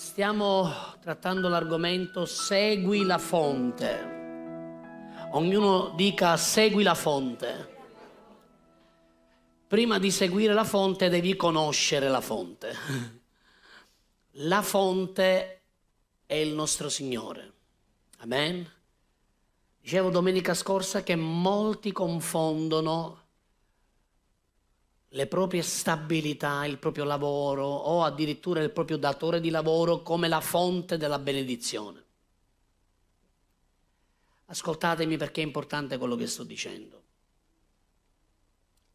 Stiamo trattando l'argomento segui la fonte. Ognuno dica segui la fonte. Prima di seguire la fonte devi conoscere la fonte. La fonte è il nostro Signore. Amen. Dicevo domenica scorsa che molti confondono le proprie stabilità, il proprio lavoro o addirittura il proprio datore di lavoro come la fonte della benedizione. Ascoltatemi perché è importante quello che sto dicendo.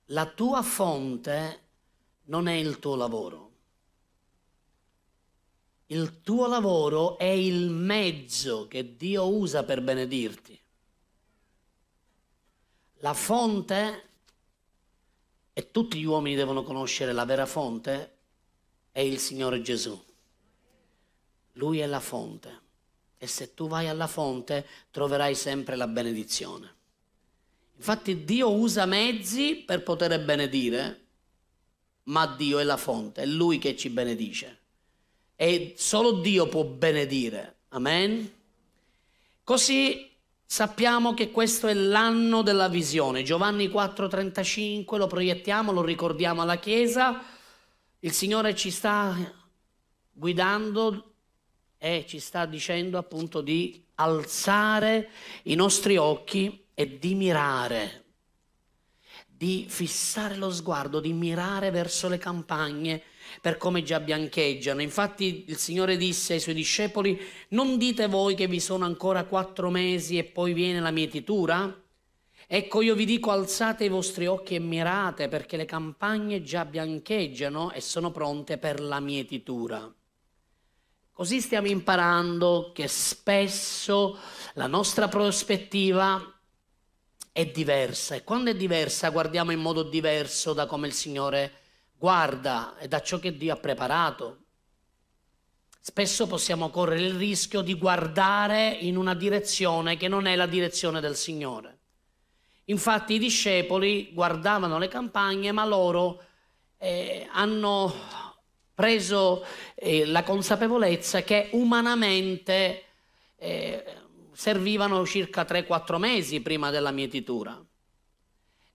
La tua fonte non è il tuo lavoro. Il tuo lavoro è il mezzo che Dio usa per benedirti. La fonte e tutti gli uomini devono conoscere la vera fonte, è il Signore Gesù. Lui è la fonte e se tu vai alla fonte troverai sempre la benedizione. Infatti Dio usa mezzi per poter benedire, ma Dio è la fonte, è Lui che ci benedice. E solo Dio può benedire. Amen. Così Sappiamo che questo è l'anno della visione. Giovanni 4:35 lo proiettiamo, lo ricordiamo alla Chiesa. Il Signore ci sta guidando e ci sta dicendo appunto di alzare i nostri occhi e di mirare, di fissare lo sguardo, di mirare verso le campagne per come già biancheggiano. Infatti il Signore disse ai suoi discepoli, non dite voi che vi sono ancora quattro mesi e poi viene la mietitura? Ecco io vi dico alzate i vostri occhi e mirate perché le campagne già biancheggiano e sono pronte per la mietitura. Così stiamo imparando che spesso la nostra prospettiva è diversa e quando è diversa guardiamo in modo diverso da come il Signore guarda da ciò che Dio ha preparato. Spesso possiamo correre il rischio di guardare in una direzione che non è la direzione del Signore. Infatti i discepoli guardavano le campagne, ma loro eh, hanno preso eh, la consapevolezza che umanamente eh, servivano circa 3-4 mesi prima della mietitura.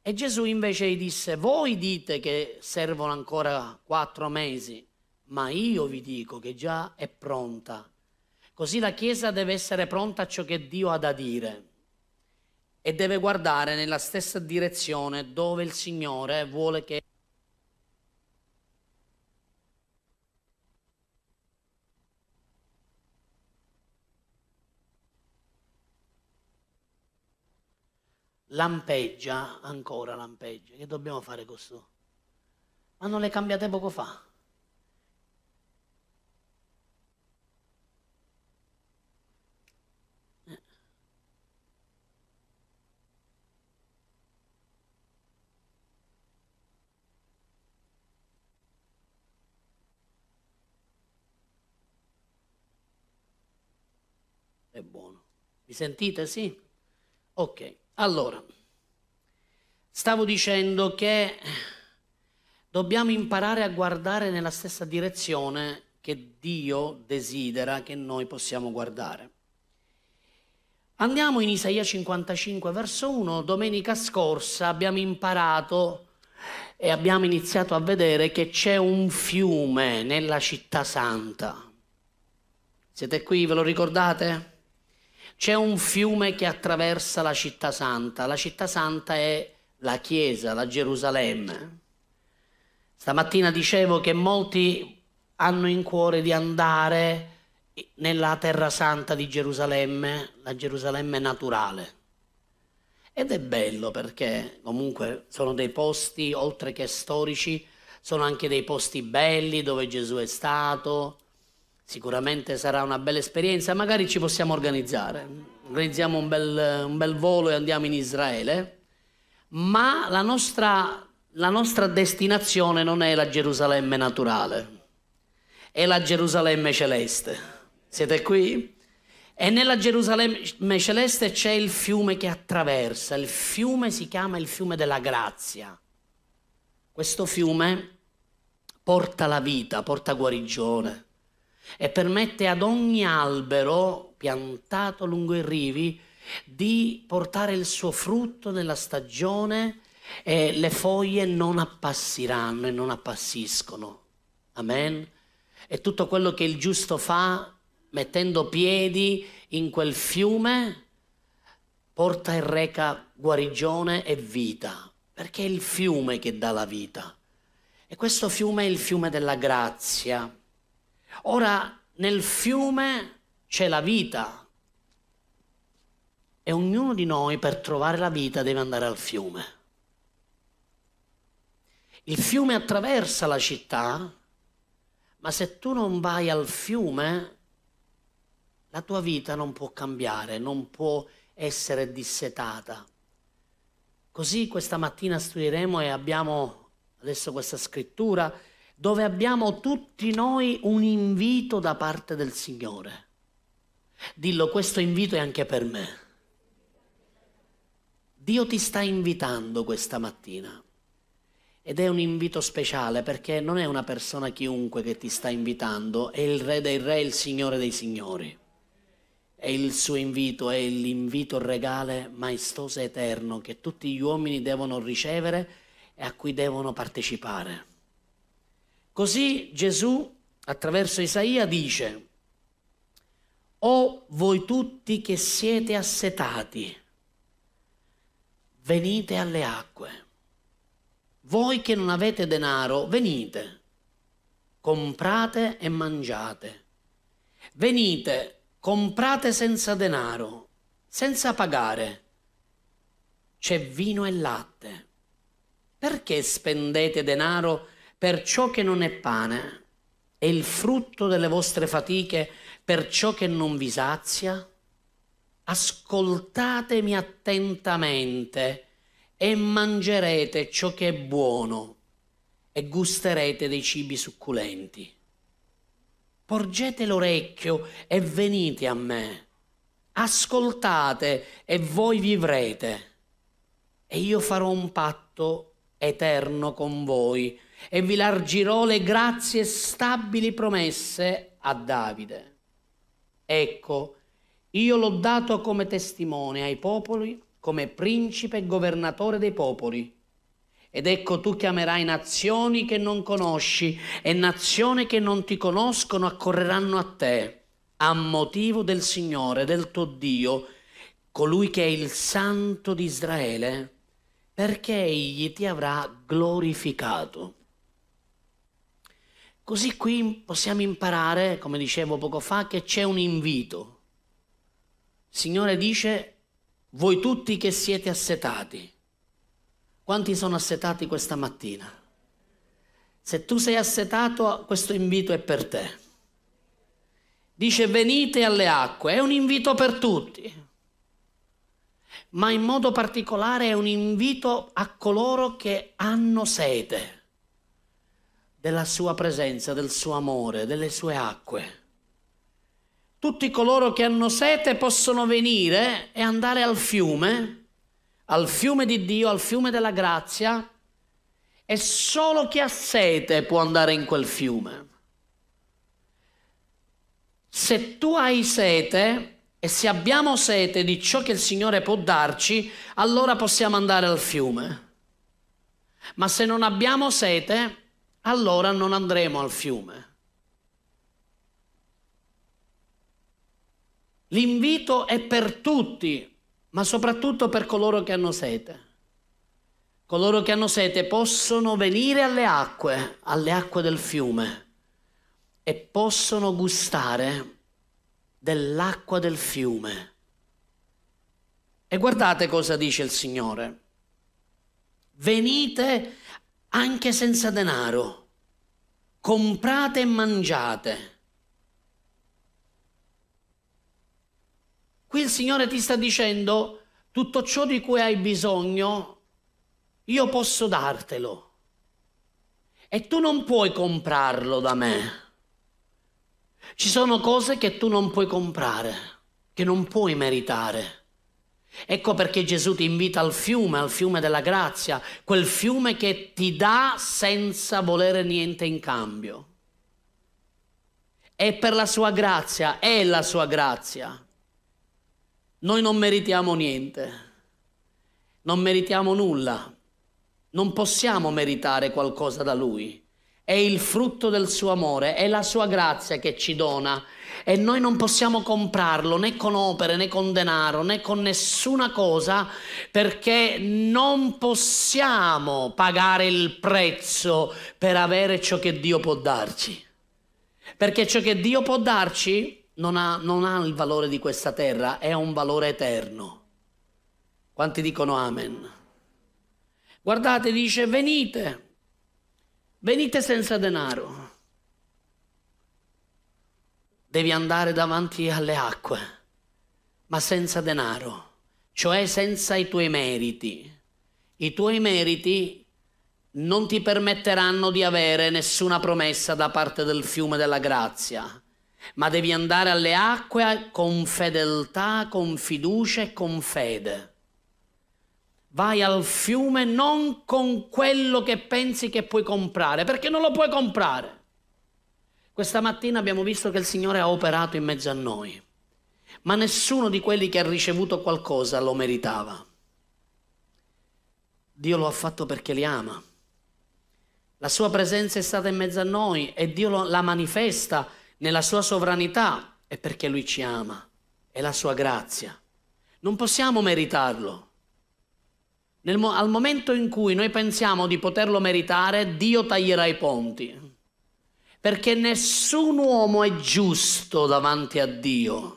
E Gesù invece gli disse, voi dite che servono ancora quattro mesi, ma io vi dico che già è pronta. Così la Chiesa deve essere pronta a ciò che Dio ha da dire e deve guardare nella stessa direzione dove il Signore vuole che lampeggia, ancora lampeggia. Che dobbiamo fare con questo? Ma non le cambiate poco fa? Eh. È buono. Mi sentite? Sì? Ok. Allora, stavo dicendo che dobbiamo imparare a guardare nella stessa direzione che Dio desidera che noi possiamo guardare. Andiamo in Isaia 55, verso 1. Domenica scorsa abbiamo imparato e abbiamo iniziato a vedere che c'è un fiume nella città santa. Siete qui, ve lo ricordate? C'è un fiume che attraversa la città santa. La città santa è la Chiesa, la Gerusalemme. Stamattina dicevo che molti hanno in cuore di andare nella terra santa di Gerusalemme, la Gerusalemme naturale. Ed è bello perché comunque sono dei posti, oltre che storici, sono anche dei posti belli dove Gesù è stato, Sicuramente sarà una bella esperienza, magari ci possiamo organizzare. Organizziamo un bel, un bel volo e andiamo in Israele, ma la nostra, la nostra destinazione non è la Gerusalemme naturale, è la Gerusalemme celeste. Siete qui? E nella Gerusalemme celeste c'è il fiume che attraversa, il fiume si chiama il fiume della grazia. Questo fiume porta la vita, porta guarigione e permette ad ogni albero piantato lungo i rivi di portare il suo frutto nella stagione e le foglie non appassiranno e non appassiscono. Amen. E tutto quello che il giusto fa, mettendo piedi in quel fiume, porta e reca guarigione e vita, perché è il fiume che dà la vita. E questo fiume è il fiume della grazia. Ora, nel fiume c'è la vita, e ognuno di noi per trovare la vita deve andare al fiume. Il fiume attraversa la città, ma se tu non vai al fiume, la tua vita non può cambiare, non può essere dissetata. Così questa mattina studieremo e abbiamo adesso questa scrittura dove abbiamo tutti noi un invito da parte del Signore. Dillo, questo invito è anche per me. Dio ti sta invitando questa mattina ed è un invito speciale perché non è una persona chiunque che ti sta invitando, è il Re dei Re, il Signore dei Signori. E il suo invito è l'invito regale maestoso e eterno che tutti gli uomini devono ricevere e a cui devono partecipare. Così Gesù, attraverso Isaia, dice, O voi tutti che siete assetati, venite alle acque. Voi che non avete denaro, venite, comprate e mangiate. Venite, comprate senza denaro, senza pagare. C'è vino e latte. Perché spendete denaro per ciò che non è pane e il frutto delle vostre fatiche per ciò che non vi sazia? ascoltatemi attentamente e mangerete ciò che è buono e gusterete dei cibi succulenti. Porgete l'orecchio e venite a me. Ascoltate e voi vivrete. E io farò un patto eterno con voi e vi largirò le grazie stabili promesse a Davide. Ecco, io l'ho dato come testimone ai popoli, come principe e governatore dei popoli. Ed ecco tu chiamerai nazioni che non conosci e nazioni che non ti conoscono accorreranno a te a motivo del Signore, del tuo Dio, colui che è il Santo di Israele, perché egli ti avrà glorificato. Così qui possiamo imparare, come dicevo poco fa, che c'è un invito. Signore dice, voi tutti che siete assetati, quanti sono assetati questa mattina? Se tu sei assetato, questo invito è per te. Dice venite alle acque, è un invito per tutti, ma in modo particolare è un invito a coloro che hanno sete della sua presenza, del suo amore, delle sue acque. Tutti coloro che hanno sete possono venire e andare al fiume, al fiume di Dio, al fiume della grazia, e solo chi ha sete può andare in quel fiume. Se tu hai sete e se abbiamo sete di ciò che il Signore può darci, allora possiamo andare al fiume. Ma se non abbiamo sete, allora non andremo al fiume. L'invito è per tutti, ma soprattutto per coloro che hanno sete. Coloro che hanno sete possono venire alle acque, alle acque del fiume, e possono gustare dell'acqua del fiume. E guardate cosa dice il Signore. Venite anche senza denaro, comprate e mangiate Qui il Signore ti sta dicendo tutto ciò di cui hai bisogno, io posso dartelo. E tu non puoi comprarlo da me. Ci sono cose che tu non puoi comprare, che non puoi meritare. Ecco perché Gesù ti invita al fiume, al fiume della grazia, quel fiume che ti dà senza volere niente in cambio. è per la sua grazia, è la sua grazia. Noi non meritiamo niente, non meritiamo nulla, non possiamo meritare qualcosa da Lui. È il frutto del suo amore, è la sua grazia che ci dona e noi non possiamo comprarlo né con opere né con denaro né con nessuna cosa perché non possiamo pagare il prezzo per avere ciò che Dio può darci. Perché ciò che Dio può darci non ha, non ha il valore di questa terra, è un valore eterno. Quanti dicono amen? Guardate, dice, venite, venite senza denaro. Devi andare davanti alle acque, ma senza denaro, cioè senza i tuoi meriti. I tuoi meriti non ti permetteranno di avere nessuna promessa da parte del fiume della grazia ma devi andare alle acque con fedeltà, con fiducia e con fede. Vai al fiume non con quello che pensi che puoi comprare, perché non lo puoi comprare. Questa mattina abbiamo visto che il Signore ha operato in mezzo a noi, ma nessuno di quelli che ha ricevuto qualcosa lo meritava. Dio lo ha fatto perché li ama. La sua presenza è stata in mezzo a noi e Dio la manifesta nella sua sovranità è perché Lui ci ama, è la sua grazia. Non possiamo meritarlo. Nel, al momento in cui noi pensiamo di poterlo meritare, Dio taglierà i ponti. Perché nessun uomo è giusto davanti a Dio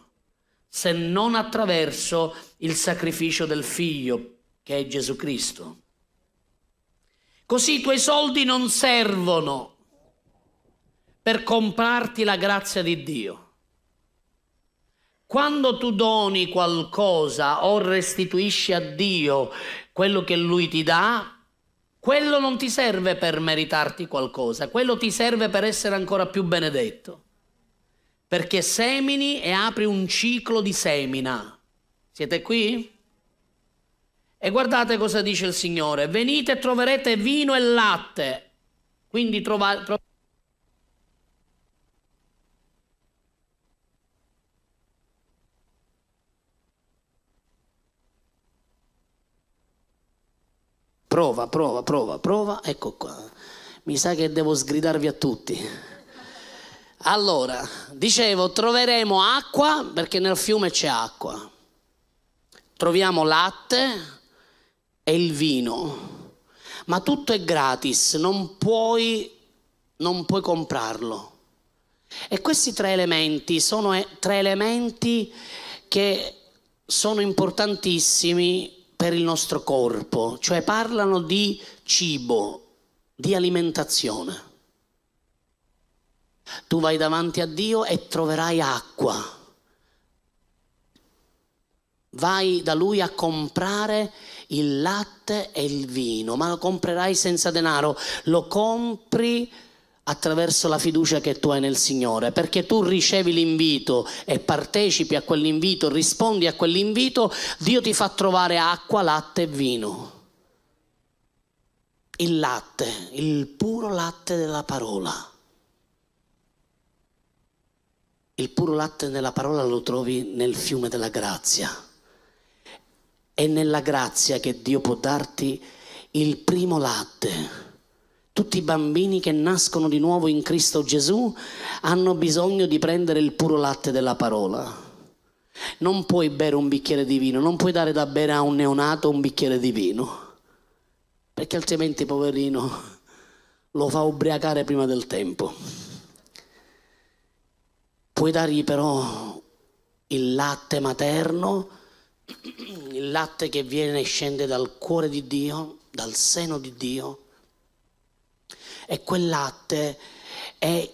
se non attraverso il sacrificio del figlio che è Gesù Cristo. Così i tuoi soldi non servono per comprarti la grazia di Dio. Quando tu doni qualcosa o restituisci a Dio quello che Lui ti dà, quello non ti serve per meritarti qualcosa, quello ti serve per essere ancora più benedetto. Perché semini e apri un ciclo di semina. Siete qui? E guardate cosa dice il Signore, venite e troverete vino e latte. Quindi trovate... Prova, prova, prova, prova. Ecco qua. Mi sa che devo sgridarvi a tutti. Allora, dicevo, troveremo acqua perché nel fiume c'è acqua. Troviamo latte e il vino. Ma tutto è gratis, non puoi, non puoi comprarlo. E questi tre elementi sono tre elementi che sono importantissimi per il nostro corpo, cioè parlano di cibo, di alimentazione. Tu vai davanti a Dio e troverai acqua. Vai da Lui a comprare il latte e il vino, ma lo comprerai senza denaro, lo compri attraverso la fiducia che tu hai nel Signore, perché tu ricevi l'invito e partecipi a quell'invito, rispondi a quell'invito, Dio ti fa trovare acqua, latte e vino. Il latte, il puro latte della parola. Il puro latte della parola lo trovi nel fiume della grazia. È nella grazia che Dio può darti il primo latte tutti i bambini che nascono di nuovo in Cristo Gesù hanno bisogno di prendere il puro latte della parola. Non puoi bere un bicchiere di vino, non puoi dare da bere a un neonato un bicchiere di vino, perché altrimenti, poverino, lo fa ubriacare prima del tempo. Puoi dargli però il latte materno, il latte che viene e scende dal cuore di Dio, dal seno di Dio e quel latte è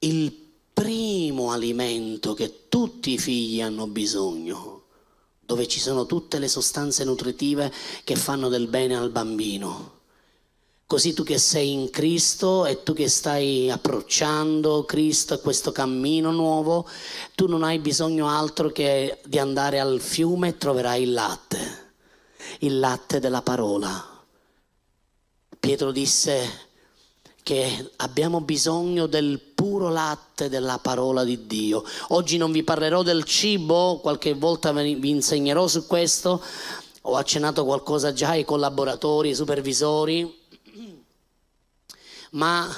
il primo alimento che tutti i figli hanno bisogno, dove ci sono tutte le sostanze nutritive che fanno del bene al bambino. Così tu che sei in Cristo e tu che stai approcciando Cristo e questo cammino nuovo, tu non hai bisogno altro che di andare al fiume e troverai il latte, il latte della parola. Pietro disse, che abbiamo bisogno del puro latte della parola di Dio. Oggi non vi parlerò del cibo, qualche volta vi insegnerò su questo, ho accennato qualcosa già ai collaboratori, ai supervisori, ma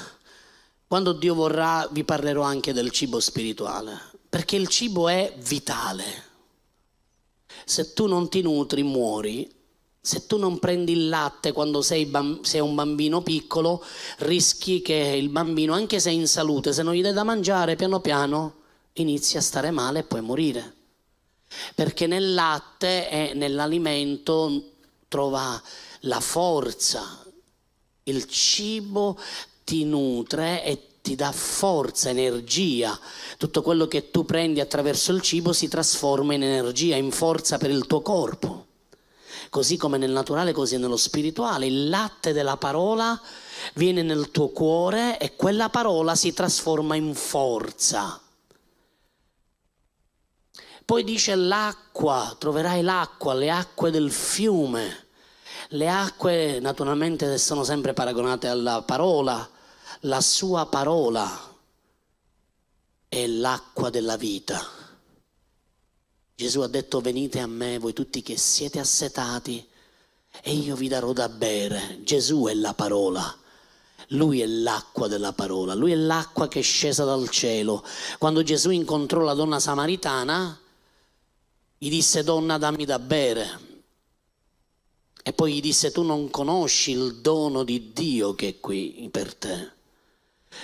quando Dio vorrà vi parlerò anche del cibo spirituale, perché il cibo è vitale. Se tu non ti nutri muori, se tu non prendi il latte quando sei, sei, un bambino piccolo, rischi che il bambino, anche se è in salute, se non gli dai da mangiare, piano piano inizi a stare male e puoi morire perché nel latte e nell'alimento trova la forza. Il cibo ti nutre e ti dà forza, energia. Tutto quello che tu prendi attraverso il cibo si trasforma in energia, in forza per il tuo corpo. Così come nel naturale, così nello spirituale. Il latte della parola viene nel tuo cuore e quella parola si trasforma in forza. Poi dice l'acqua, troverai l'acqua, le acque del fiume. Le acque naturalmente sono sempre paragonate alla parola, la sua parola è l'acqua della vita. Gesù ha detto venite a me voi tutti che siete assetati e io vi darò da bere. Gesù è la parola. Lui è l'acqua della parola, lui è l'acqua che è scesa dal cielo. Quando Gesù incontrò la donna samaritana, gli disse donna dammi da bere. E poi gli disse tu non conosci il dono di Dio che è qui per te.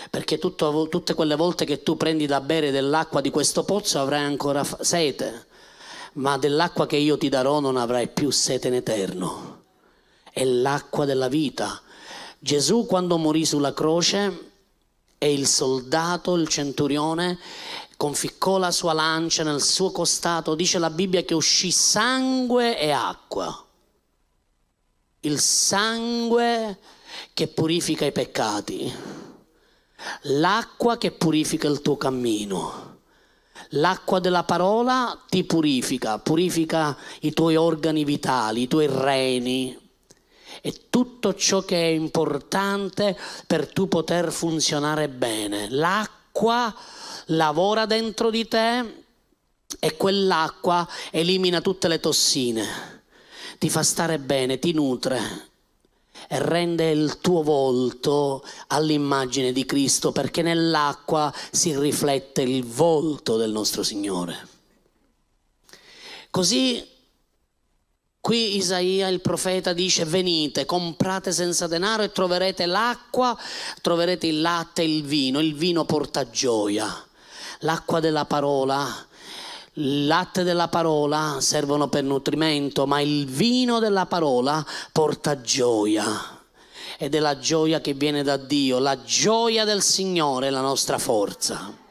Perché tutto, tutte quelle volte che tu prendi da bere dell'acqua di questo pozzo avrai ancora sete, ma dell'acqua che io ti darò non avrai più sete in eterno. È l'acqua della vita. Gesù quando morì sulla croce e il soldato, il centurione, conficcò la sua lancia nel suo costato, dice la Bibbia che uscì sangue e acqua. Il sangue che purifica i peccati, l'acqua che purifica il tuo cammino. L'acqua della parola ti purifica, purifica i tuoi organi vitali, i tuoi reni. E tutto ciò che è importante per tu poter funzionare bene. L'acqua lavora dentro di te e quell'acqua elimina tutte le tossine, ti fa stare bene, ti nutre rende il tuo volto all'immagine di Cristo perché nell'acqua si riflette il volto del nostro Signore. Così qui Isaia il profeta dice venite, comprate senza denaro e troverete l'acqua, troverete il latte e il vino, il vino porta gioia l'acqua della parola, il latte della parola servono per nutrimento, ma il vino della parola porta gioia. Ed è la gioia che viene da Dio, la gioia del Signore è la nostra forza.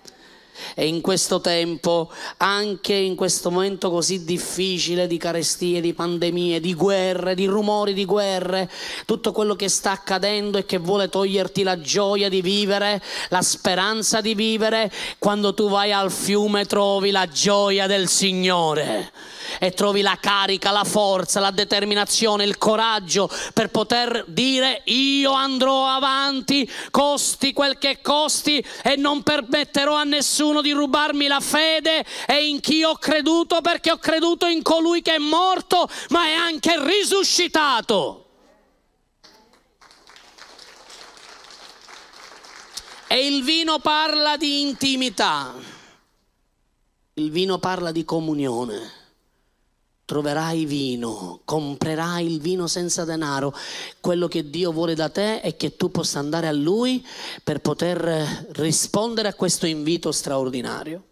E in questo tempo, anche in questo momento così difficile di carestie, di pandemie, di guerre, di rumori di guerre, tutto quello che sta accadendo e che vuole toglierti la gioia di vivere, la speranza di vivere, quando tu vai al fiume trovi la gioia del Signore. E trovi la carica, la forza, la determinazione, il coraggio per poter dire io andrò avanti, costi quel che costi e non permetterò a nessuno di rubarmi la fede e in chi ho creduto perché ho creduto in colui che è morto ma è anche risuscitato. E il vino parla di intimità, il vino parla di comunione troverai vino, comprerai il vino senza denaro. Quello che Dio vuole da te è che tu possa andare a Lui per poter rispondere a questo invito straordinario.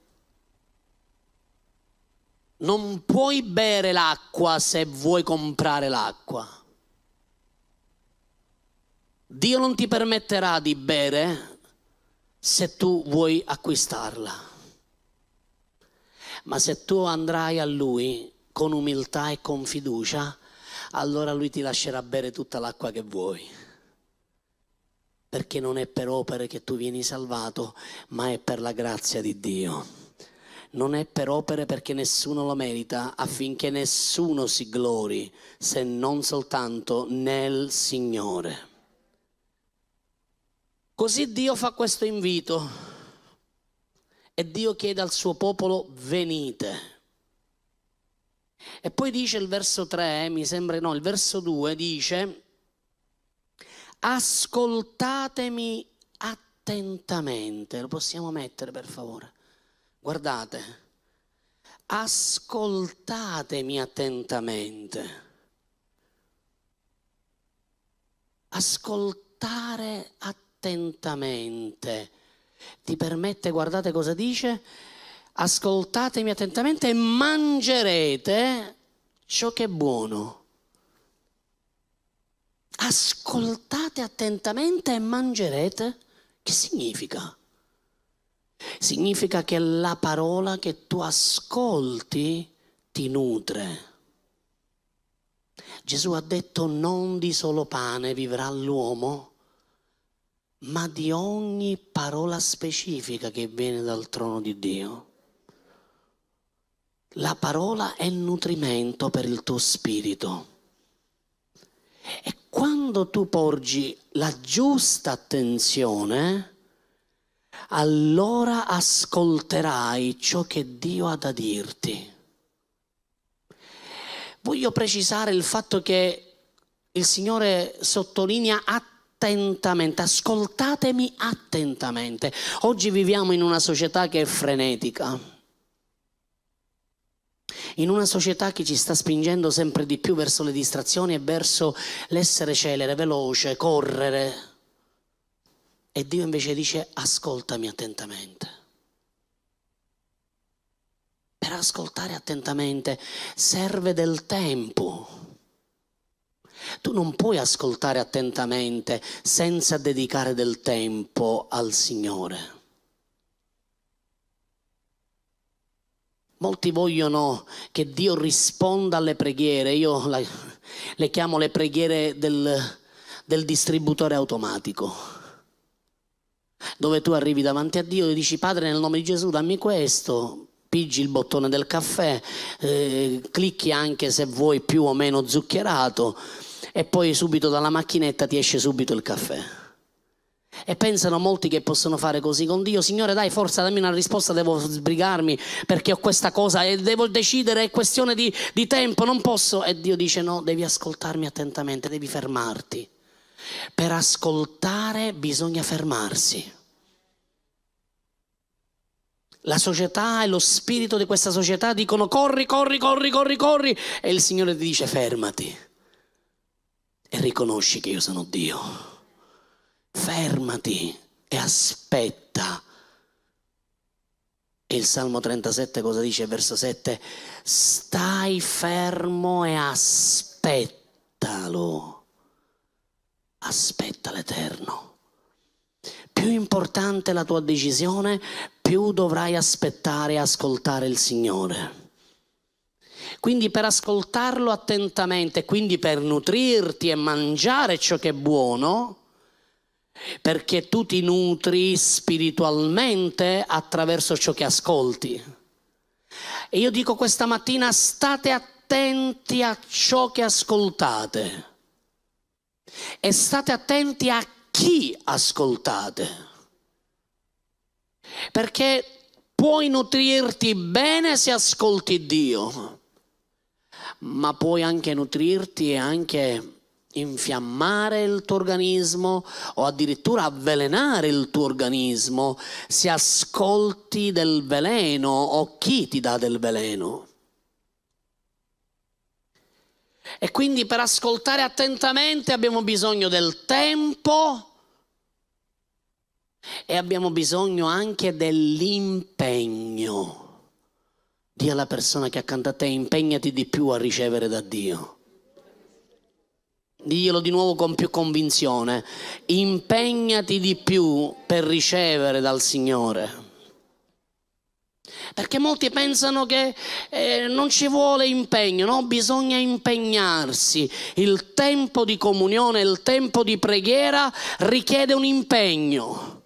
Non puoi bere l'acqua se vuoi comprare l'acqua. Dio non ti permetterà di bere se tu vuoi acquistarla. Ma se tu andrai a Lui con umiltà e con fiducia, allora lui ti lascerà bere tutta l'acqua che vuoi. Perché non è per opere che tu vieni salvato, ma è per la grazia di Dio. Non è per opere perché nessuno lo merita, affinché nessuno si glori, se non soltanto nel Signore. Così Dio fa questo invito e Dio chiede al suo popolo venite. E poi dice il verso 3, mi sembra no, il verso 2 dice ascoltatemi attentamente. Lo possiamo mettere per favore? Guardate, ascoltatemi attentamente. Ascoltare attentamente ti permette, guardate cosa dice, ascoltatemi attentamente e mangerete ciò che è buono. Ascoltate attentamente e mangerete. Che significa? Significa che la parola che tu ascolti ti nutre. Gesù ha detto non di solo pane vivrà l'uomo, ma di ogni parola specifica che viene dal trono di Dio. La parola è nutrimento per il tuo spirito. E quando tu porgi la giusta attenzione, allora ascolterai ciò che Dio ha da dirti. Voglio precisare il fatto che il Signore sottolinea attentamente, ascoltatemi attentamente. Oggi viviamo in una società che è frenetica in una società che ci sta spingendo sempre di più verso le distrazioni e verso l'essere celere, veloce, correre. E Dio invece dice ascoltami attentamente. Per ascoltare attentamente serve del tempo. Tu non puoi ascoltare attentamente senza dedicare del tempo al Signore. Molti vogliono che Dio risponda alle preghiere, io la, le chiamo le preghiere del, del distributore automatico, dove tu arrivi davanti a Dio e dici Padre nel nome di Gesù dammi questo, pigi il bottone del caffè, eh, clicchi anche se vuoi più o meno zuccherato e poi subito dalla macchinetta ti esce subito il caffè. E pensano molti che possono fare così con Dio, Signore dai forza dammi una risposta, devo sbrigarmi perché ho questa cosa e devo decidere, è questione di, di tempo, non posso. E Dio dice no, devi ascoltarmi attentamente, devi fermarti. Per ascoltare bisogna fermarsi. La società e lo spirito di questa società dicono corri, corri, corri, corri, corri e il Signore ti dice fermati e riconosci che io sono Dio fermati e aspetta. Il Salmo 37 cosa dice? Verso 7, stai fermo e aspettalo. Aspetta l'Eterno. Più importante la tua decisione, più dovrai aspettare e ascoltare il Signore. Quindi per ascoltarlo attentamente, quindi per nutrirti e mangiare ciò che è buono, perché tu ti nutri spiritualmente attraverso ciò che ascolti. E io dico questa mattina state attenti a ciò che ascoltate e state attenti a chi ascoltate. Perché puoi nutrirti bene se ascolti Dio, ma puoi anche nutrirti e anche infiammare il tuo organismo o addirittura avvelenare il tuo organismo se ascolti del veleno o chi ti dà del veleno. E quindi per ascoltare attentamente abbiamo bisogno del tempo e abbiamo bisogno anche dell'impegno. Dì alla persona che accanto a te impegnati di più a ricevere da Dio diglielo di nuovo con più convinzione, impegnati di più per ricevere dal Signore. Perché molti pensano che eh, non ci vuole impegno, no? Bisogna impegnarsi. Il tempo di comunione, il tempo di preghiera richiede un impegno.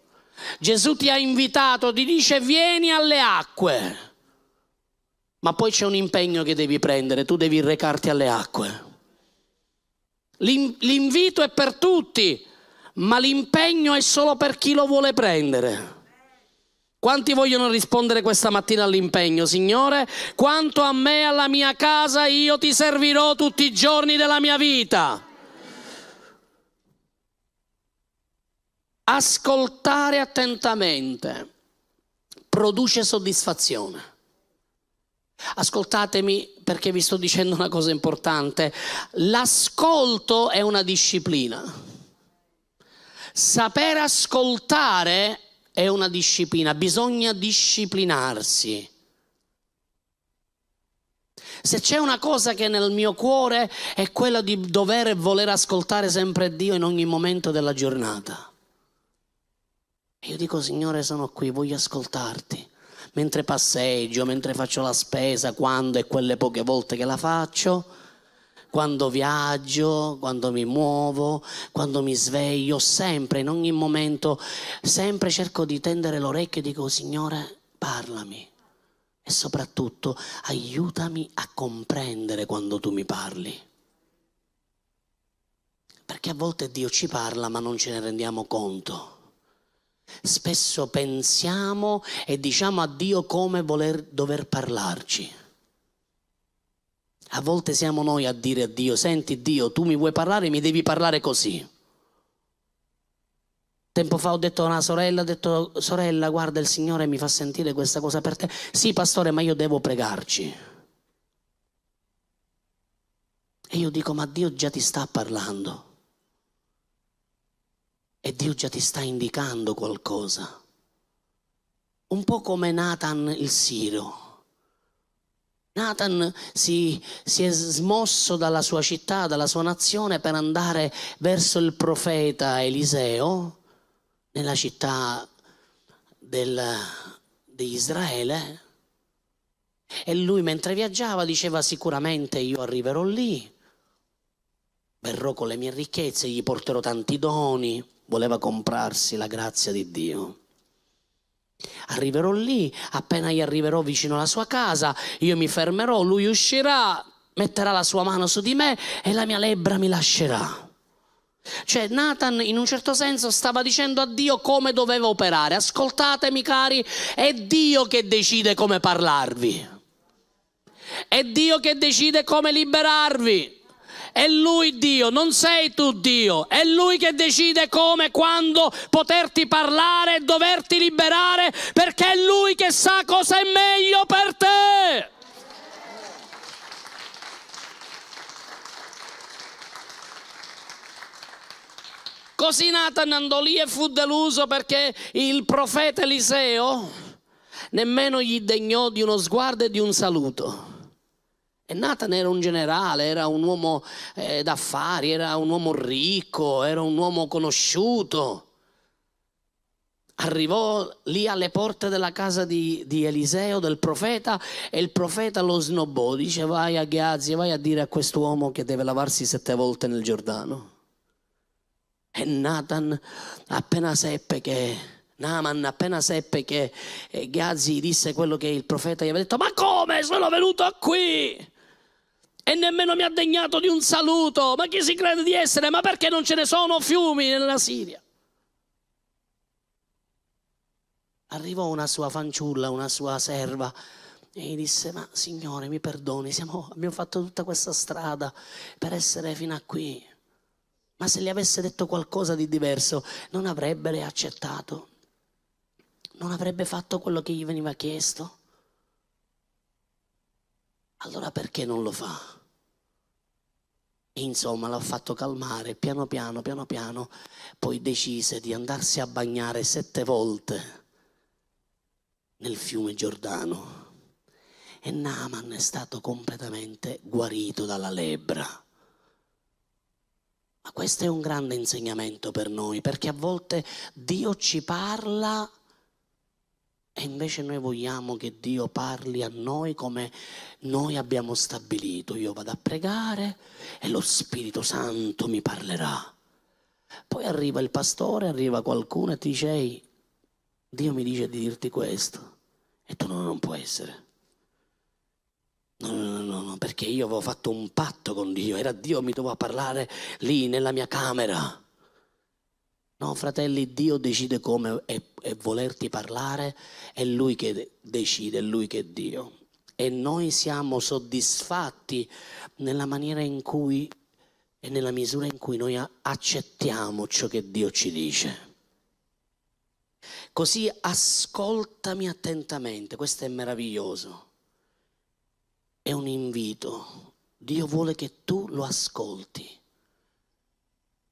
Gesù ti ha invitato, ti dice vieni alle acque, ma poi c'è un impegno che devi prendere, tu devi recarti alle acque. L'invito è per tutti, ma l'impegno è solo per chi lo vuole prendere. Quanti vogliono rispondere questa mattina all'impegno, Signore? Quanto a me e alla mia casa io ti servirò tutti i giorni della mia vita. Ascoltare attentamente produce soddisfazione. Ascoltatemi perché vi sto dicendo una cosa importante. L'ascolto è una disciplina. Saper ascoltare è una disciplina, bisogna disciplinarsi. Se c'è una cosa che nel mio cuore è quella di dover e voler ascoltare sempre Dio in ogni momento della giornata. io dico, Signore, sono qui, voglio ascoltarti. Mentre passeggio, mentre faccio la spesa, quando e quelle poche volte che la faccio, quando viaggio, quando mi muovo, quando mi sveglio, sempre, in ogni momento, sempre cerco di tendere l'orecchio e dico, Signore, parlami. E soprattutto aiutami a comprendere quando tu mi parli. Perché a volte Dio ci parla ma non ce ne rendiamo conto. Spesso pensiamo e diciamo a Dio come voler, dover parlarci. A volte siamo noi a dire a Dio, senti Dio, tu mi vuoi parlare, mi devi parlare così. Tempo fa ho detto a una sorella, ho detto, sorella, guarda, il Signore mi fa sentire questa cosa per te. Sì, pastore, ma io devo pregarci. E io dico, ma Dio già ti sta parlando. E Dio già ti sta indicando qualcosa. Un po' come Nathan il Siro. Nathan si, si, è smosso dalla sua città, dalla sua nazione per andare verso il profeta Eliseo nella città del, di Israele. E lui mentre viaggiava diceva sicuramente io arriverò lì, verrò con le mie ricchezze, gli porterò tanti doni, voleva comprarsi la grazia di Dio. Arriverò lì, appena gli arriverò vicino alla sua casa, io mi fermerò, lui uscirà, metterà la sua mano su di me e la mia lebbra mi lascerà. Cioè Nathan in un certo senso stava dicendo a Dio come doveva operare. Ascoltatemi cari, è Dio che decide come parlarvi. È Dio che decide come liberarvi. È Lui Dio, non sei tu Dio, è Lui che decide come, quando poterti parlare e doverti liberare, perché è Lui che sa cosa è meglio per te. Così Nathan andò lì e fu deluso perché il profeta Eliseo nemmeno gli degnò di uno sguardo e di un saluto. E Nathan era un generale, era un uomo eh, d'affari, era un uomo ricco, era un uomo conosciuto. Arrivò lì alle porte della casa di, di Eliseo, del profeta, e il profeta lo snobbò. Dice vai a Ghazi, vai a dire a quest'uomo che deve lavarsi sette volte nel Giordano. E Nathan appena seppe che Naaman appena seppe che eh, Gazi disse quello che il profeta gli aveva detto, ma come sono venuto qui? E nemmeno mi ha degnato di un saluto. Ma chi si crede di essere? Ma perché non ce ne sono fiumi nella Siria? Arrivò una sua fanciulla, una sua serva, e gli disse, ma signore mi perdoni, siamo, abbiamo fatto tutta questa strada per essere fino a qui. Ma se gli avesse detto qualcosa di diverso, non avrebbe accettato? Non avrebbe fatto quello che gli veniva chiesto? Allora perché non lo fa? Insomma l'ha fatto calmare piano piano, piano piano, poi decise di andarsi a bagnare sette volte nel fiume Giordano. E Naaman è stato completamente guarito dalla lebbra. Ma questo è un grande insegnamento per noi, perché a volte Dio ci parla e invece noi vogliamo che Dio parli a noi come noi abbiamo stabilito. Io vado a pregare e lo Spirito Santo mi parlerà. Poi arriva il pastore, arriva qualcuno e ti dice, ehi, Dio mi dice di dirti questo. E tu no, non può essere. No, no, no, no, perché io avevo fatto un patto con Dio, era Dio mi doveva parlare lì nella mia camera. No, fratelli, Dio decide come e, e volerti parlare, è Lui che decide, è Lui che è Dio. E noi siamo soddisfatti nella maniera in cui e nella misura in cui noi accettiamo ciò che Dio ci dice. Così ascoltami attentamente, questo è meraviglioso. È un invito. Dio vuole che tu lo ascolti.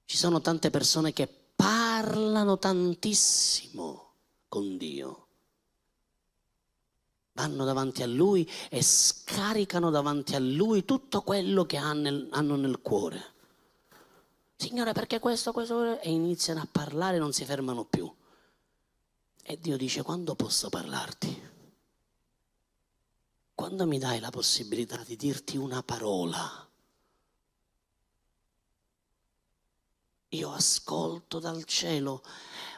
Ci sono tante persone che parlano tantissimo con Dio. Vanno davanti a Lui e scaricano davanti a Lui tutto quello che hanno nel cuore. Signore, perché questo, questo, e iniziano a parlare non si fermano più. E Dio dice, quando posso parlarti? Quando mi dai la possibilità di dirti una parola? Io ascolto dal cielo,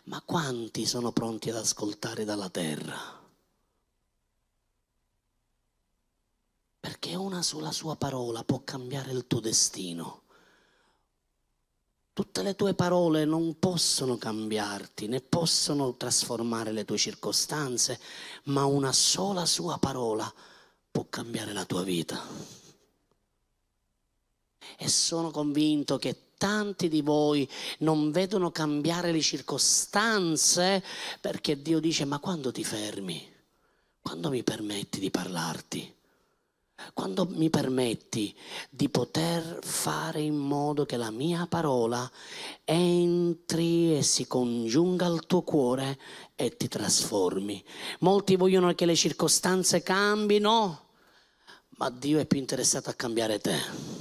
ma quanti sono pronti ad ascoltare dalla terra? Perché una sola sua parola può cambiare il tuo destino. Tutte le tue parole non possono cambiarti, né possono trasformare le tue circostanze, ma una sola sua parola può cambiare la tua vita. E sono convinto che tanti di voi non vedono cambiare le circostanze perché Dio dice ma quando ti fermi? Quando mi permetti di parlarti? quando mi permetti di poter fare in modo che la mia parola entri e si congiunga al tuo cuore e ti trasformi. Molti vogliono che le circostanze cambino, ma Dio è più interessato a cambiare te.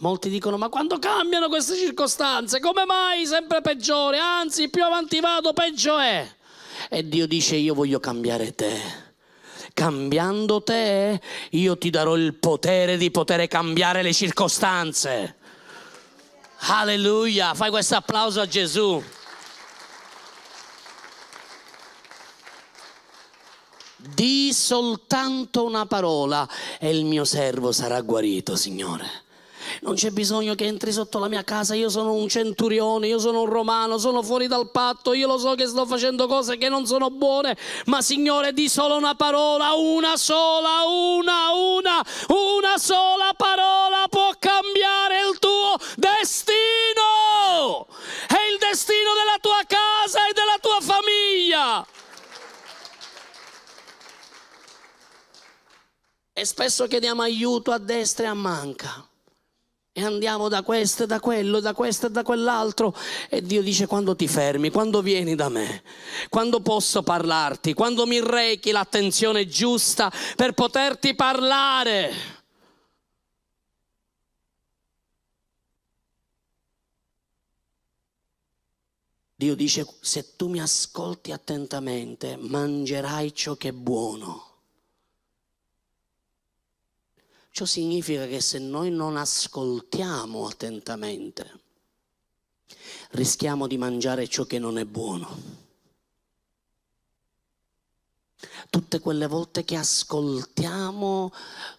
Molti dicono, ma quando cambiano queste circostanze, come mai sempre peggiore? Anzi, più avanti vado, peggio è. E Dio dice, io voglio cambiare te cambiando te, io ti darò il potere di poter cambiare le circostanze. Alleluia, fai questo applauso a Gesù. Di soltanto una parola e il mio servo sarà guarito, Signore non c'è bisogno che entri sotto la mia casa, io sono un centurione, io sono un romano, sono fuori dal patto, io lo so che sto facendo cose che non sono buone, ma Signore di solo una parola, una sola, una, una, una sola parola può cambiare il tuo destino. È il destino della tua casa e della tua famiglia. E spesso chiediamo aiuto a destra e a manca e andiamo da questo e da quello, da questo e da quell'altro. E Dio dice quando ti fermi, quando vieni da me, quando posso parlarti, quando mi rechi l'attenzione giusta per poterti parlare. Dio dice, se tu mi ascolti attentamente, mangerai ciò che è buono. Ciò significa che se noi non ascoltiamo attentamente, rischiamo di mangiare ciò che non è buono. Tutte quelle volte che ascoltiamo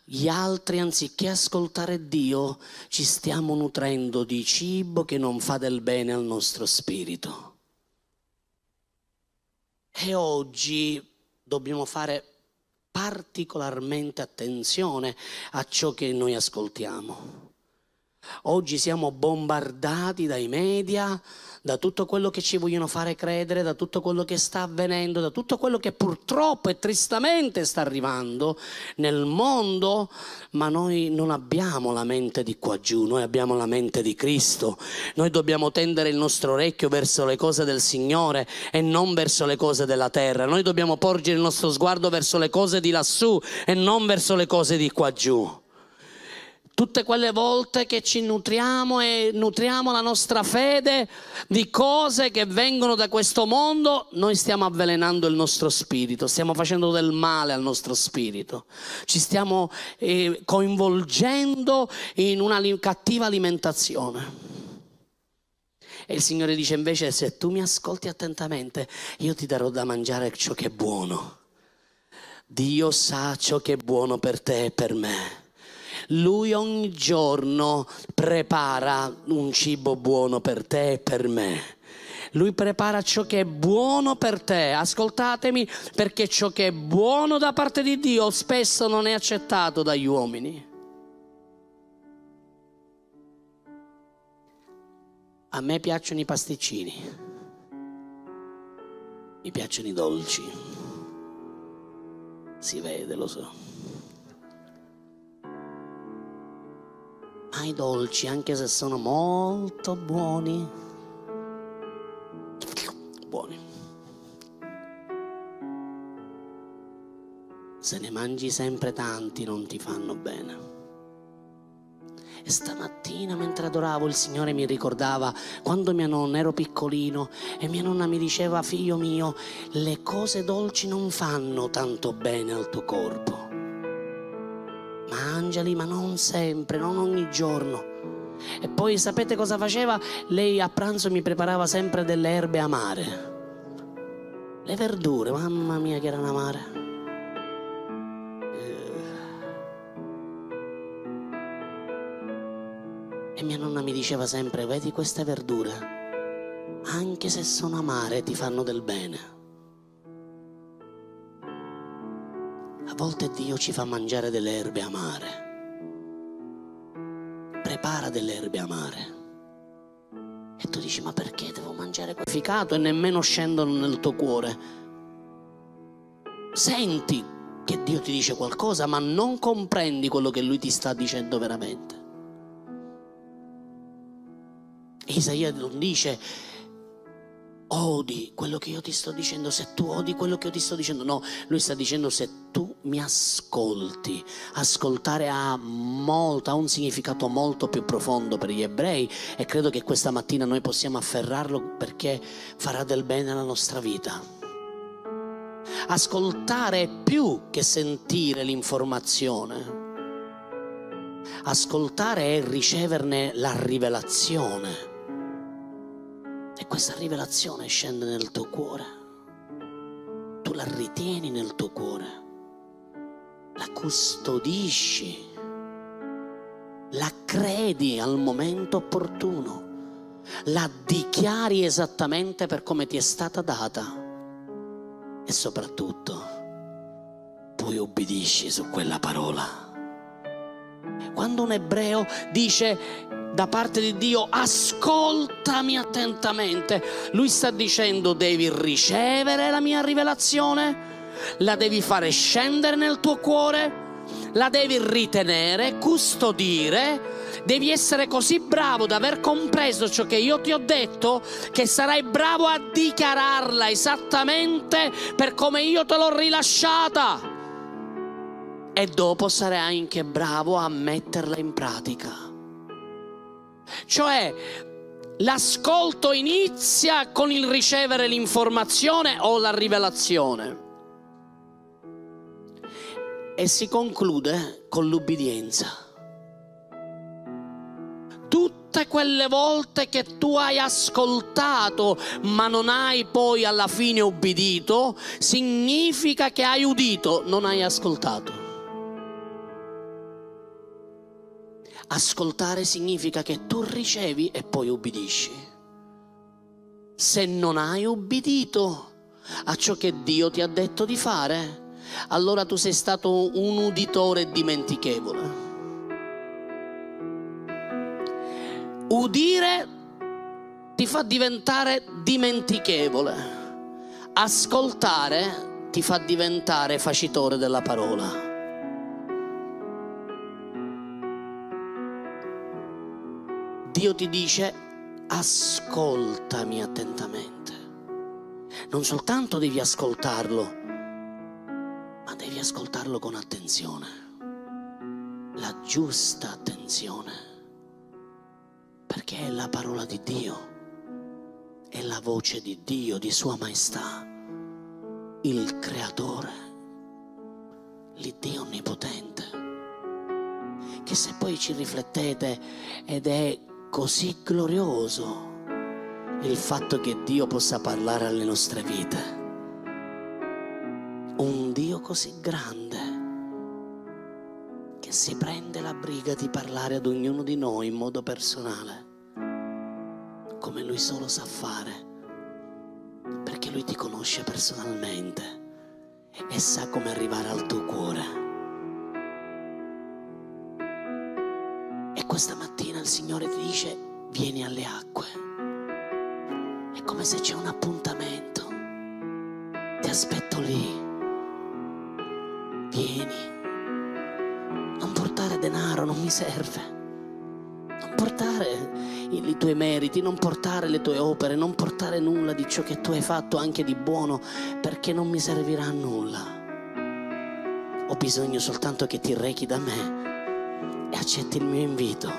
gli altri anziché ascoltare Dio, ci stiamo nutrendo di cibo che non fa del bene al nostro spirito. E oggi dobbiamo fare particolarmente attenzione a ciò che noi ascoltiamo. Oggi siamo bombardati dai media, da tutto quello che ci vogliono fare credere, da tutto quello che sta avvenendo, da tutto quello che purtroppo e tristamente sta arrivando nel mondo, ma noi non abbiamo la mente di qua giù, noi abbiamo la mente di Cristo. Noi dobbiamo tendere il nostro orecchio verso le cose del Signore e non verso le cose della terra. Noi dobbiamo porgere il nostro sguardo verso le cose di lassù e non verso le cose di qua giù tutte quelle volte che ci nutriamo e nutriamo la nostra fede di cose che vengono da questo mondo, noi stiamo avvelenando il nostro spirito, stiamo facendo del male al nostro spirito, ci stiamo eh, coinvolgendo in una cattiva alimentazione. E il Signore dice invece, se tu mi ascolti attentamente, io ti darò da mangiare ciò che è buono. Dio sa ciò che è buono per te e per me. Lui ogni giorno prepara un cibo buono per te e per me. Lui prepara ciò che è buono per te. Ascoltatemi perché ciò che è buono da parte di Dio spesso non è accettato dagli uomini. A me piacciono i pasticcini, mi piacciono i dolci, si vede, lo so. Ma i dolci, anche se sono molto buoni, buoni. Se ne mangi sempre tanti non ti fanno bene. E stamattina mentre adoravo il Signore mi ricordava quando mia nonna ero piccolino e mia nonna mi diceva figlio mio le cose dolci non fanno tanto bene al tuo corpo. Mangiali ma non sempre, non ogni giorno. E poi sapete cosa faceva? Lei a pranzo mi preparava sempre delle erbe amare. Le verdure, mamma mia che erano amare. E mia nonna mi diceva sempre, vedi queste verdure, anche se sono amare ti fanno del bene. Volte Dio ci fa mangiare delle erbe amare. Prepara delle erbe amare. E tu dici, ma perché devo mangiare qualificato e nemmeno scendono nel tuo cuore? Senti che Dio ti dice qualcosa, ma non comprendi quello che Lui ti sta dicendo veramente. Isaia non dice odi quello che io ti sto dicendo, se tu odi quello che io ti sto dicendo, no, lui sta dicendo se tu mi ascolti. Ascoltare ha molto, ha un significato molto più profondo per gli ebrei e credo che questa mattina noi possiamo afferrarlo perché farà del bene alla nostra vita. Ascoltare è più che sentire l'informazione. Ascoltare è riceverne la rivelazione. Questa rivelazione scende nel tuo cuore. Tu la ritieni nel tuo cuore. La custodisci. La credi al momento opportuno. La dichiari esattamente per come ti è stata data. E soprattutto, poi obbedisci su quella parola. Quando un ebreo dice da parte di Dio, ascoltami attentamente. Lui sta dicendo devi ricevere la mia rivelazione, la devi fare scendere nel tuo cuore, la devi ritenere, custodire. Devi essere così bravo da aver compreso ciò che io ti ho detto che sarai bravo a dichiararla esattamente per come io te l'ho rilasciata. E dopo sarai anche bravo a metterla in pratica. Cioè l'ascolto inizia con il ricevere l'informazione o la rivelazione e si conclude con l'ubbidienza. Tutte quelle volte che tu hai ascoltato ma non hai poi alla fine ubbidito, significa che hai udito, non hai ascoltato. Ascoltare significa che tu ricevi e poi ubbidisci. Se non hai ubbidito a ciò che Dio ti ha detto di fare, allora tu sei stato un uditore dimentichevole. Udire ti fa diventare dimentichevole. Ascoltare ti fa diventare facitore della parola. Dio ti dice ascoltami attentamente. Non soltanto devi ascoltarlo, ma devi ascoltarlo con attenzione, la giusta attenzione, perché è la parola di Dio, è la voce di Dio, di Sua Maestà, il Creatore, l'Iddio Onnipotente, che se poi ci riflettete ed è così glorioso il fatto che Dio possa parlare alle nostre vite. Un Dio così grande che si prende la briga di parlare ad ognuno di noi in modo personale, come lui solo sa fare, perché lui ti conosce personalmente e sa come arrivare al tuo cuore. Questa mattina il Signore ti dice, vieni alle acque. È come se c'è un appuntamento. Ti aspetto lì. Vieni. Non portare denaro, non mi serve. Non portare i tuoi meriti, non portare le tue opere, non portare nulla di ciò che tu hai fatto anche di buono, perché non mi servirà a nulla. Ho bisogno soltanto che ti rechi da me e accetti il mio invito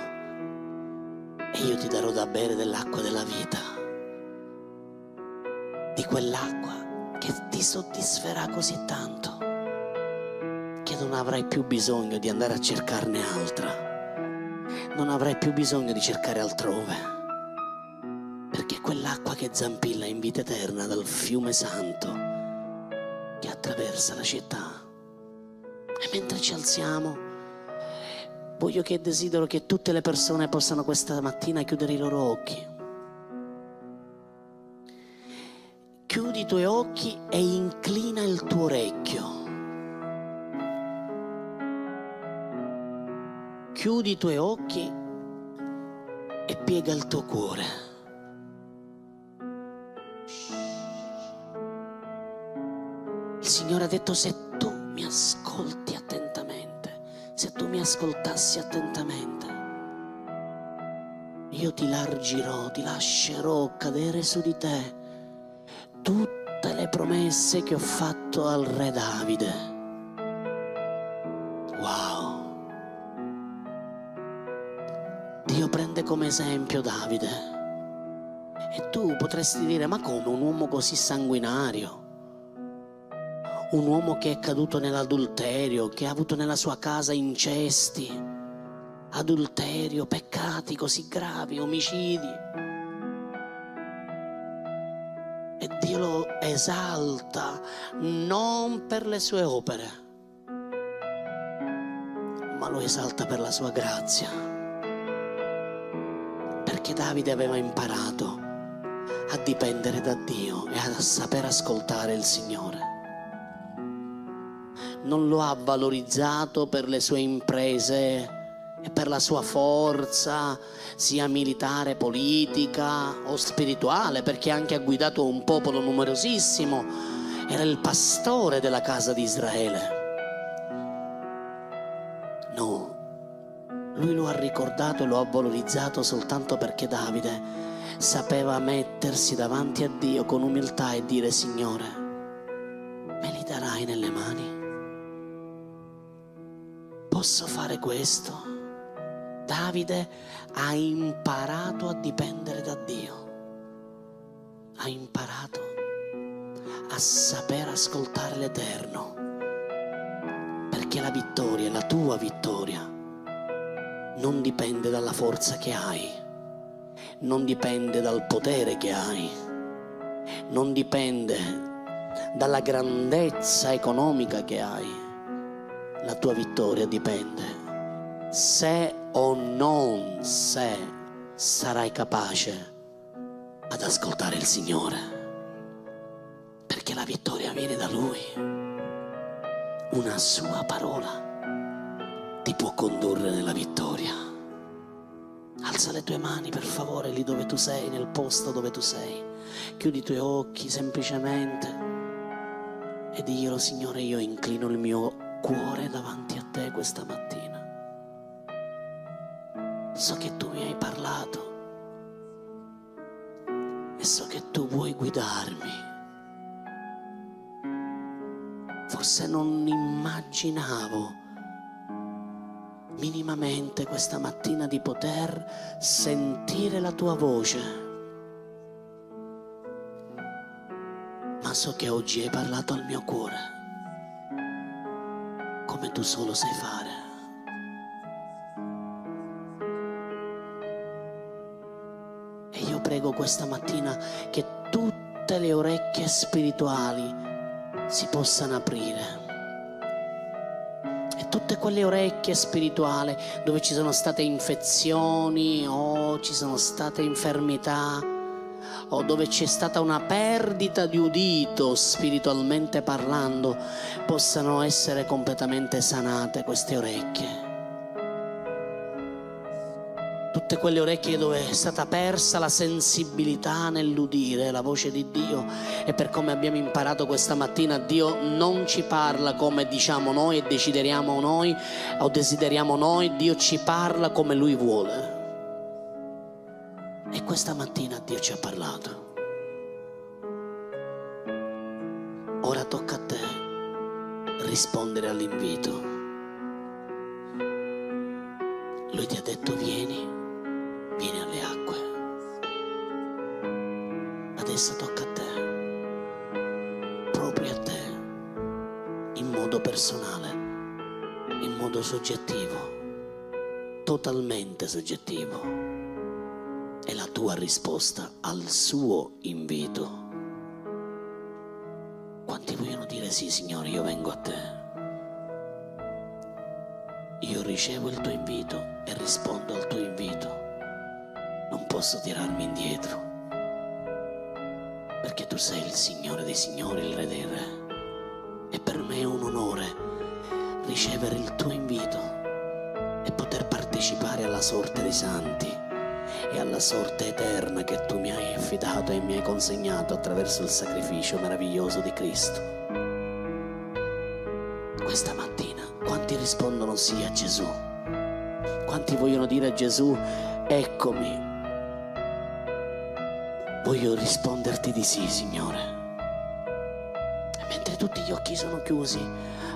e io ti darò da bere dell'acqua della vita, di quell'acqua che ti soddisferà così tanto che non avrai più bisogno di andare a cercarne altra non avrai più bisogno di cercare altrove, perché quell'acqua che zampilla in vita eterna dal fiume santo che attraversa la città. E mentre ci alziamo, voglio che desidero che tutte le persone possano questa mattina chiudere i loro occhi. Chiudi i tuoi occhi e inclina il tuo orecchio. chiudi i tuoi occhi e piega il tuo cuore. Il Signore ha detto se tu mi ascolti tu mi ascoltassi attentamente, io ti largirò, ti lascerò cadere su di te tutte le promesse che ho fatto al re Davide. Dio prende come esempio Davide. E tu potresti dire, ma come un uomo così sanguinario? Un uomo che è caduto nell'adulterio, che ha avuto nella sua casa incesti, adulterio, peccati così gravi, omicidi. E Dio lo esalta non per le sue opere, ma lo esalta per la sua grazia perché Davide aveva imparato a dipendere da Dio e a saper ascoltare il Signore. Non lo ha valorizzato per le sue imprese e per la sua forza, sia militare, politica o spirituale, perché anche ha guidato un popolo numerosissimo. Era il pastore della casa di Israele. Lui lo ha ricordato e lo ha valorizzato soltanto perché Davide sapeva mettersi davanti a Dio con umiltà e dire Signore, Posso fare questo? Davide ha imparato a dipendere da Dio, ha imparato a saper ascoltare l'Eterno, perché la vittoria, la tua vittoria, non dipende dalla forza che hai, non dipende dal potere che hai, non dipende dalla grandezza economica che hai. La tua vittoria dipende se o non se sarai capace ad ascoltare il Signore, perché la vittoria viene da Lui, una sua parola ti può condurre nella vittoria. Alza le tue mani per favore lì dove tu sei, nel posto dove tu sei. Chiudi i tuoi occhi semplicemente e diglielo Signore, io inclino il mio cuore davanti a te questa mattina. So che tu mi hai parlato e so che tu vuoi guidarmi. Forse non immaginavo minimamente questa mattina di poter sentire la tua voce. Ma so che oggi hai parlato al mio cuore, come tu solo sai fare. E io prego questa mattina che tutte le orecchie spirituali si possano aprire tutte quelle orecchie spirituali dove ci sono state infezioni o ci sono state infermità o dove c'è stata una perdita di udito spiritualmente parlando, possano essere completamente sanate queste orecchie tutte quelle orecchie dove è stata persa la sensibilità nell'udire la voce di Dio e per come abbiamo imparato questa mattina Dio non ci parla come diciamo noi e desideriamo noi o desideriamo noi, Dio ci parla come Lui vuole. Questa mattina Dio ci ha parlato. Ora tocca a te rispondere all'invito. Lui ti ha detto vieni vieni alle acque. Adesso tocca a te, proprio a te, in modo personale, in modo soggettivo, totalmente soggettivo. È la tua risposta al suo invito. Quanti vogliono dire sì, Signore, io vengo a te? Io ricevo il tuo invito e rispondo al tuo invito non posso tirarmi indietro, perché tu sei il Signore dei Signori, il Re dei Re. E per me è un onore ricevere il tuo invito e poter partecipare alla sorte dei santi e alla sorte eterna che tu mi hai affidato e mi hai consegnato attraverso il sacrificio meraviglioso di Cristo. Questa mattina quanti rispondono sì a Gesù? Quanti vogliono dire a Gesù, eccomi, Voglio risponderti di sì, Signore. E mentre tutti gli occhi sono chiusi,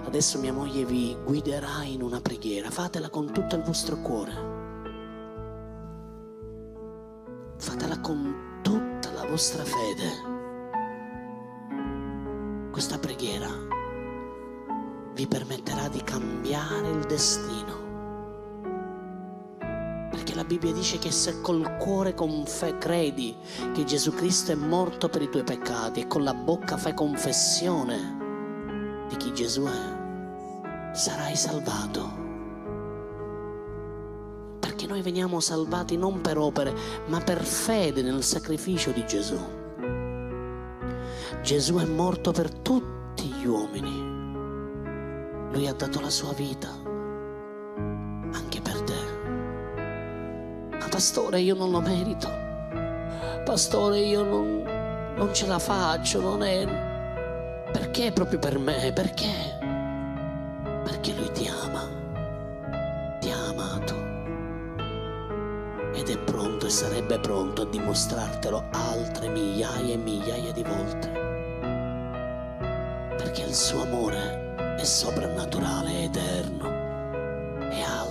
adesso mia moglie vi guiderà in una preghiera. Fatela con tutto il vostro cuore. Con tutta la vostra fede. Questa preghiera vi permetterà di cambiare il destino la Bibbia dice che se col cuore con fe credi che Gesù Cristo è morto per i tuoi peccati e con la bocca fai confessione di chi Gesù è, sarai salvato. Perché noi veniamo salvati non per opere, ma per fede nel sacrificio di Gesù. Gesù è morto per tutti gli uomini. Lui ha dato la sua vita pastore io non lo merito, pastore io non, non ce la faccio, non è... Perché proprio per me? Perché? Perché lui ti ama, sarebbe pronto a dimostrartelo altre migliaia e migliaia di volte. Perché il suo amore è soprannaturale, eterno, è alto,